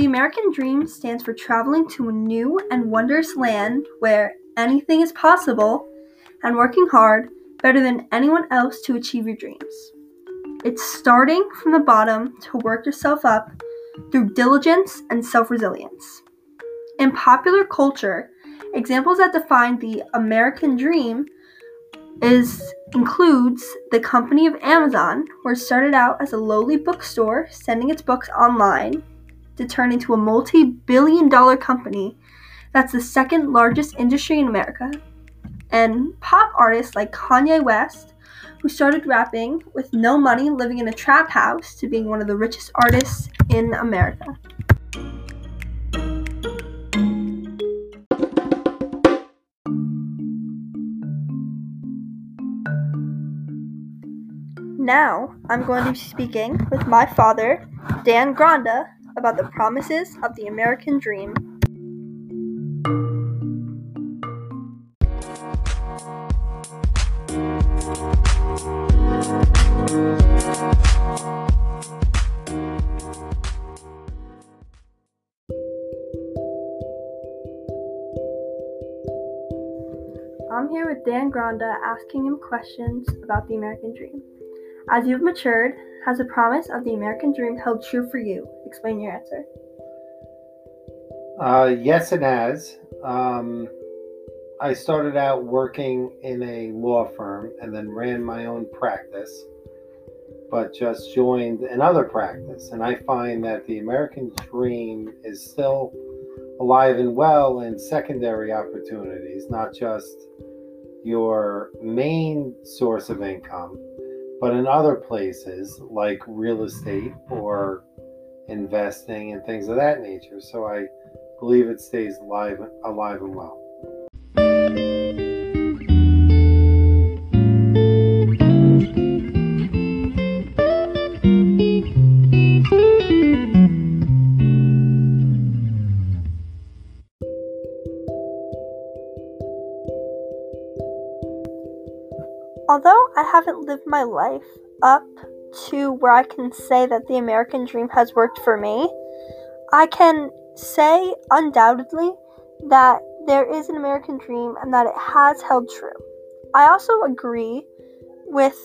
The American dream stands for traveling to a new and wondrous land where anything is possible and working hard better than anyone else to achieve your dreams. It's starting from the bottom to work yourself up through diligence and self resilience. In popular culture, examples that define the American dream is includes the company of Amazon, where it started out as a lowly bookstore sending its books online to turn into a multi-billion dollar company that's the second largest industry in America. And pop artists like Kanye West, who started rapping with no money living in a trap house to being one of the richest artists in America. Now, I'm going to be speaking with my father, Dan Granda, about the promises of the American dream. I'm here with Dan Granda asking him questions about the American dream. As you've matured, has the promise of the American dream held true for you? Explain your answer. Uh, yes, it has. Um, I started out working in a law firm and then ran my own practice, but just joined another practice. And I find that the American dream is still alive and well in secondary opportunities, not just your main source of income but in other places, like real estate or investing and things of that nature. So I believe it stays alive, alive and well. Although I haven't lived my life up to where I can say that the American dream has worked for me, I can say undoubtedly that there is an American dream and that it has held true. I also agree with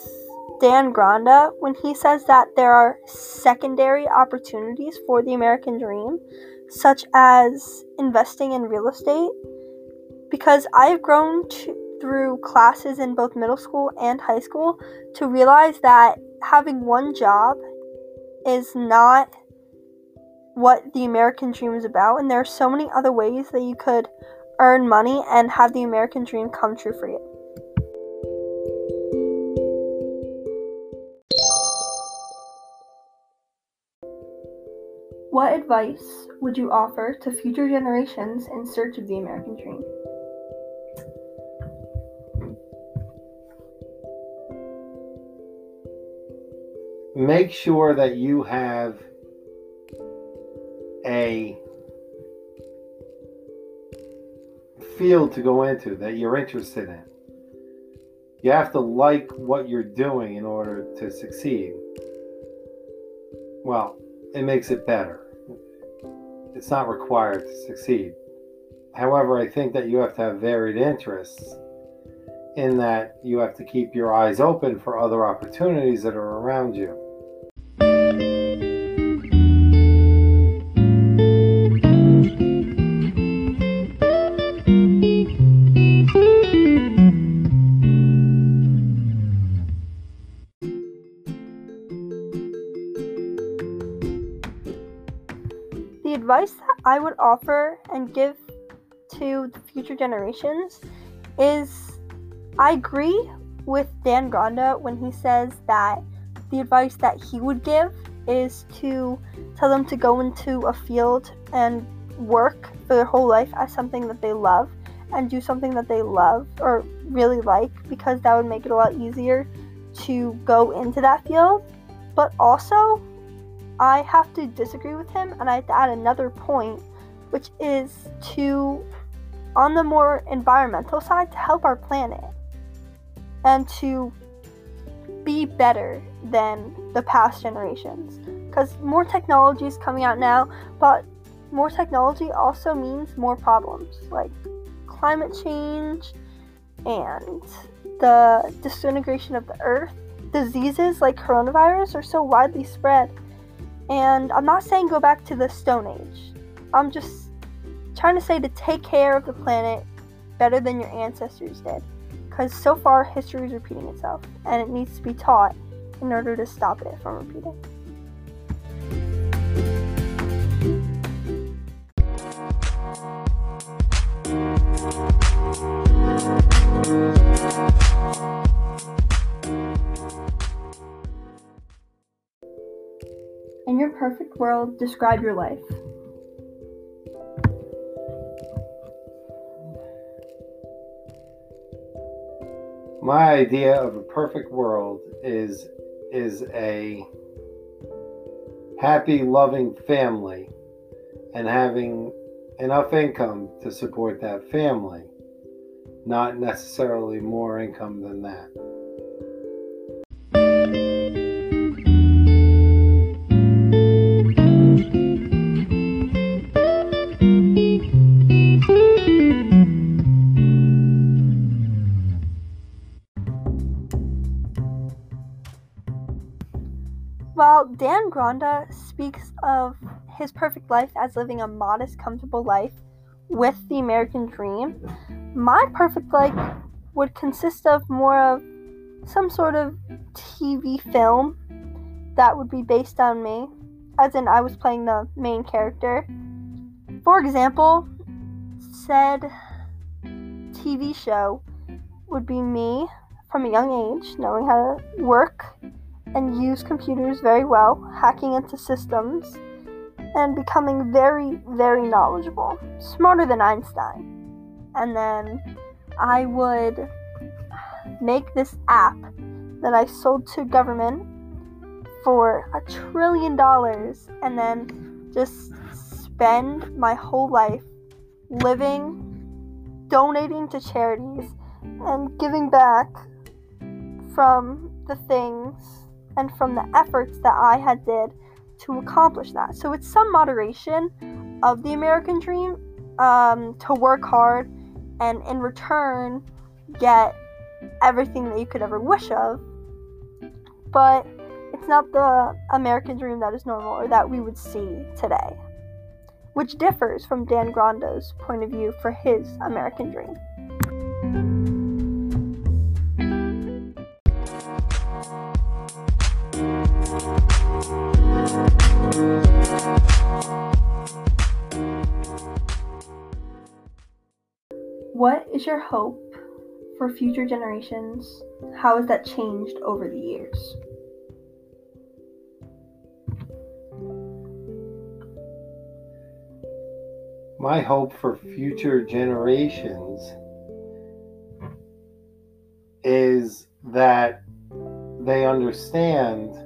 Dan Granda when he says that there are secondary opportunities for the American dream, such as investing in real estate, because I've grown to through classes in both middle school and high school to realize that having one job is not what the American dream is about, and there are so many other ways that you could earn money and have the American dream come true for you. What advice would you offer to future generations in search of the American dream? Make sure that you have a field to go into that you're interested in. You have to like what you're doing in order to succeed. Well, it makes it better. It's not required to succeed. However, I think that you have to have varied interests in that you have to keep your eyes open for other opportunities that are around you. Advice that I would offer and give to the future generations is I agree with Dan Granda when he says that the advice that he would give is to tell them to go into a field and work for their whole life as something that they love and do something that they love or really like because that would make it a lot easier to go into that field. But also, I have to disagree with him and I have to add another point, which is to, on the more environmental side, to help our planet and to be better than the past generations. Because more technology is coming out now, but more technology also means more problems like climate change and the disintegration of the earth. Diseases like coronavirus are so widely spread. And I'm not saying go back to the Stone Age. I'm just trying to say to take care of the planet better than your ancestors did. Because so far, history is repeating itself, and it needs to be taught in order to stop it from repeating. Perfect world, describe your life. My idea of a perfect world is is a happy, loving family and having enough income to support that family, not necessarily more income than that. Granda speaks of his perfect life as living a modest, comfortable life with the American dream, my perfect life would consist of more of some sort of TV film that would be based on me, as in I was playing the main character. For example, said TV show would be me from a young age, knowing how to work and use computers very well, hacking into systems, and becoming very, very knowledgeable, smarter than Einstein. And then I would make this app that I sold to government for a trillion dollars and then just spend my whole life living, donating to charities, and giving back from the things and from the efforts that I had did to accomplish that. So it's some moderation of the American dream um, to work hard and in return get everything that you could ever wish of. But it's not the American dream that is normal or that we would see today, which differs from Dan Granda's point of view for his American dream. What is your hope for future generations? How has that changed over the years? My hope for future generations is that they understand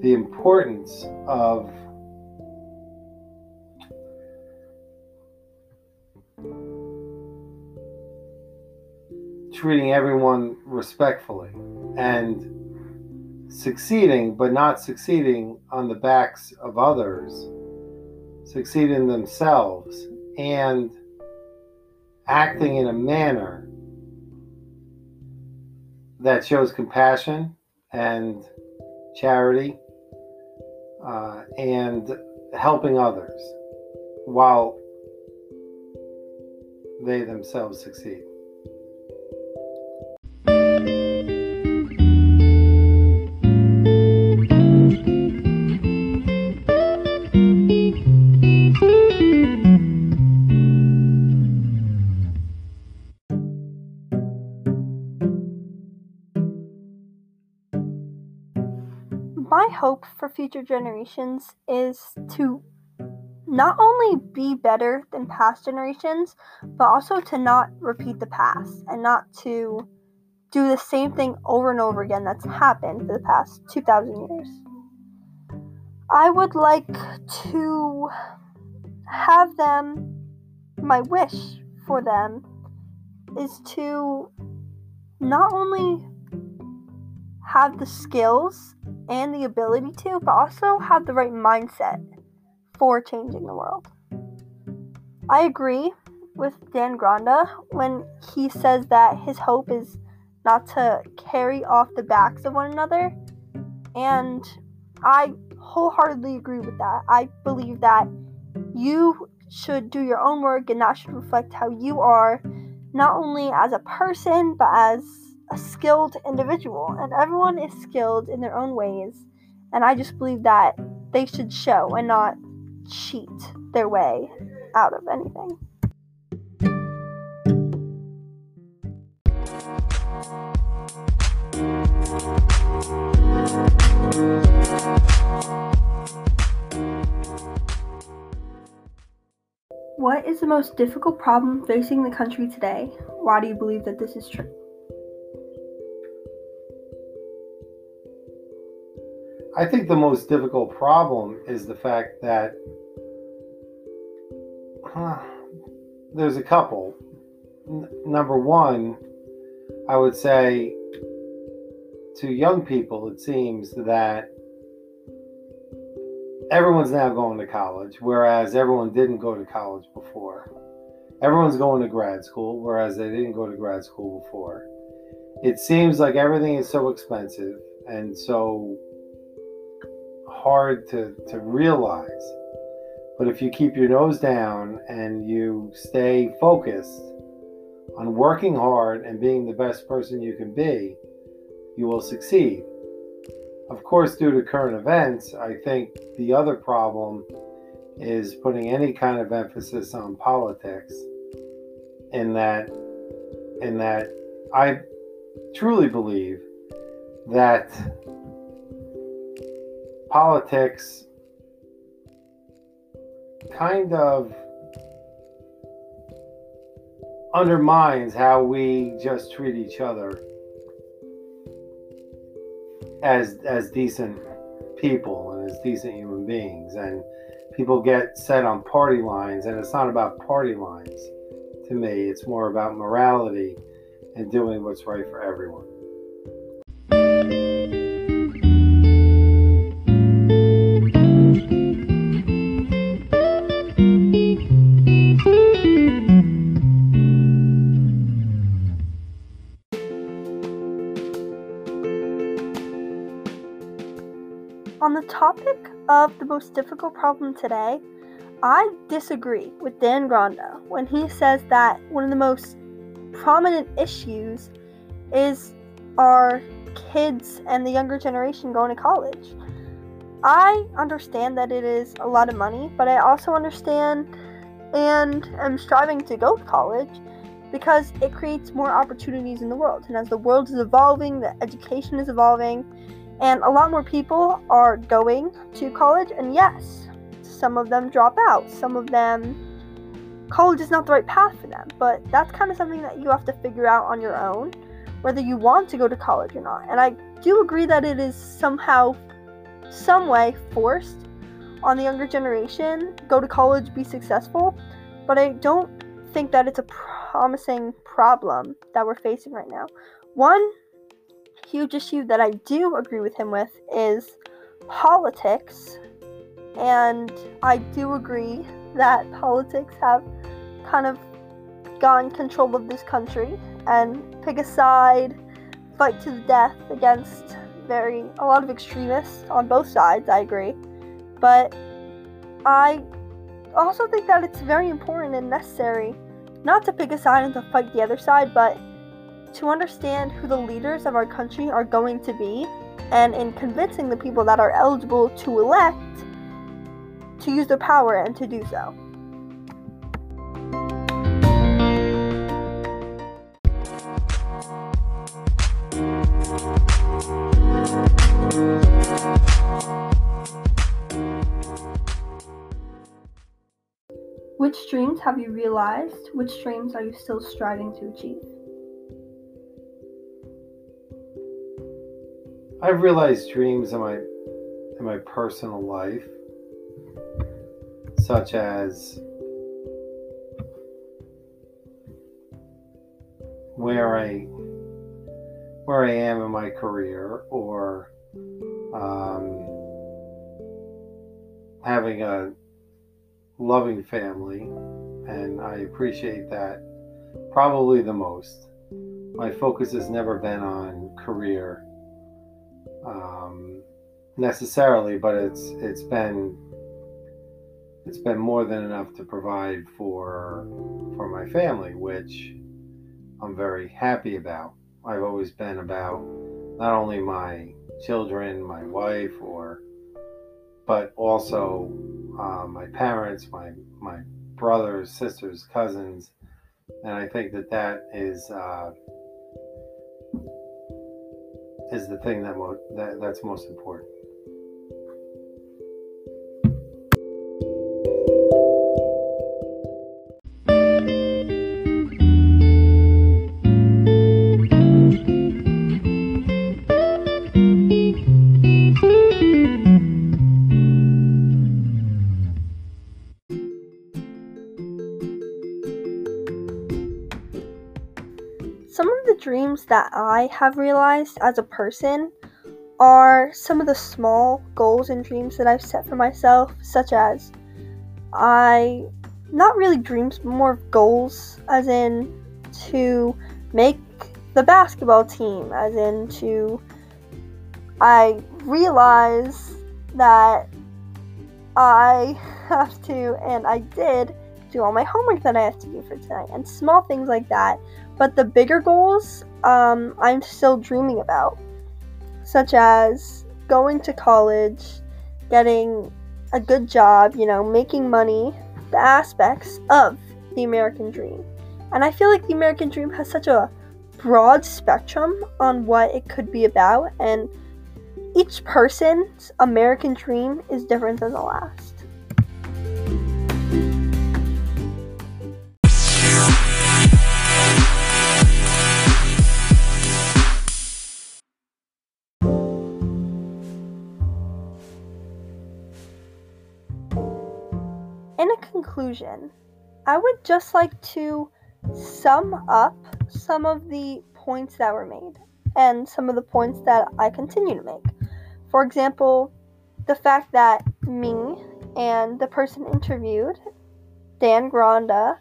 the importance of treating everyone respectfully and succeeding, but not succeeding on the backs of others, succeeding themselves, and acting in a manner that shows compassion and charity uh, and helping others while they themselves succeed. Hope for future generations is to not only be better than past generations, but also to not repeat the past and not to do the same thing over and over again that's happened for the past 2,000 years. I would like to have them, my wish for them is to not only have the skills and the ability to, but also have the right mindset for changing the world. I agree with Dan Granda when he says that his hope is not to carry off the backs of one another. And I wholeheartedly agree with that. I believe that you should do your own work and that should reflect how you are, not only as a person, but as a skilled individual. And everyone is skilled in their own ways. And I just believe that they should show and not cheat their way out of anything. What is the most difficult problem facing the country today? Why do you believe that this is true? I think the most difficult problem is the fact that uh, there's a couple. N- number one, I would say to young people, it seems that everyone's now going to college, whereas everyone didn't go to college before. Everyone's going to grad school, whereas they didn't go to grad school before. It seems like everything is so expensive and so hard to, to realize. But if you keep your nose down and you stay focused on working hard and being the best person you can be, you will succeed. Of course, due to current events, I think the other problem is putting any kind of emphasis on politics in that in that I truly believe that politics kind of undermines how we just treat each other as as decent people and as decent human beings. And people get set on party lines and it's not about party lines to me. It's more about morality and doing what's right for everyone of the most difficult problem today, I disagree with Dan Granda when he says that one of the most prominent issues is our kids and the younger generation going to college. I understand that it is a lot of money, but I also understand and am striving to go to college because it creates more opportunities in the world. And as the world is evolving, the education is evolving, and a lot more people are going to college, and yes, some of them drop out. Some of them, college is not the right path for them, but that's kind of something that you have to figure out on your own, whether you want to go to college or not. And I do agree that it is somehow, some way forced on the younger generation go to college, be successful, but I don't think that it's a promising problem that we're facing right now. One, huge issue that I do agree with him with is politics. And I do agree that politics have kind of gotten control of this country and pick a side, fight to the death against very a lot of extremists on both sides, I agree. But I also think that it's very important and necessary not to pick a side and to fight the other side, but to understand who the leaders of our country are going to be, and in convincing the people that are eligible to elect to use their power and to do so. Which dreams have you realized? Which dreams are you still striving to achieve? I've realized dreams in my in my personal life, such as where I where I am in my career, or um, having a loving family, and I appreciate that probably the most. My focus has never been on career um, necessarily, but it's it's been it's been more than enough to provide for for my family, which I'm very happy about. I've always been about not only my children, my wife, or but also uh, my parents, my my brothers, sisters, cousins, and I think that that is uh, is the thing that, mo- that that's most important. Some of the dreams that I have realized as a person are some of the small goals and dreams that I've set for myself, such as I not really dreams, but more goals, as in to make the basketball team, as in to I realize that I have to, and I did do all my homework that I have to do for tonight, and small things like that. But the bigger goals, um, I'm still dreaming about, such as going to college, getting a good job, you know, making money, the aspects of the American dream. And I feel like the American dream has such a broad spectrum on what it could be about, and each person's American dream is different than the last. Conclusion, I would just like to sum up some of the points that were made and some of the points that I continue to make. For example, the fact that me and the person interviewed, Dan Granda,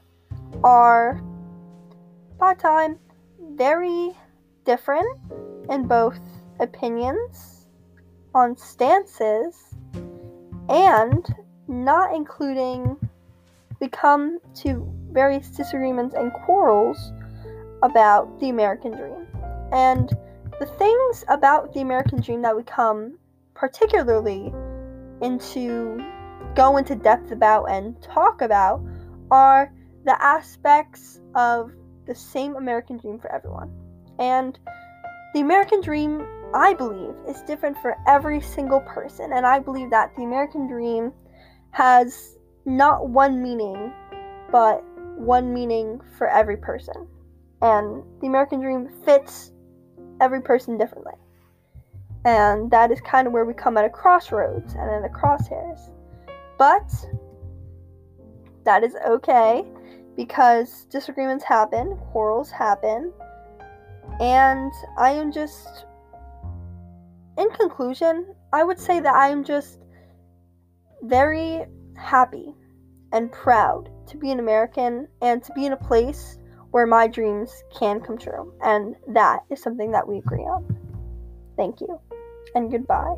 are part time very different in both opinions, on stances, and not including become to various disagreements and quarrels about the American dream. And the things about the American dream that we come particularly into go into depth about and talk about are the aspects of the same American dream for everyone. And the American dream, I believe, is different for every single person. And I believe that the American dream has not one meaning, but one meaning for every person. And the American dream fits every person differently. And that is kind of where we come at a crossroads and at a crosshairs. But that is okay because disagreements happen, quarrels happen, and I am just, in conclusion, I would say that I am just very happy and proud to be an American and to be in a place where my dreams can come true. And that is something that we agree on. Thank you and goodbye.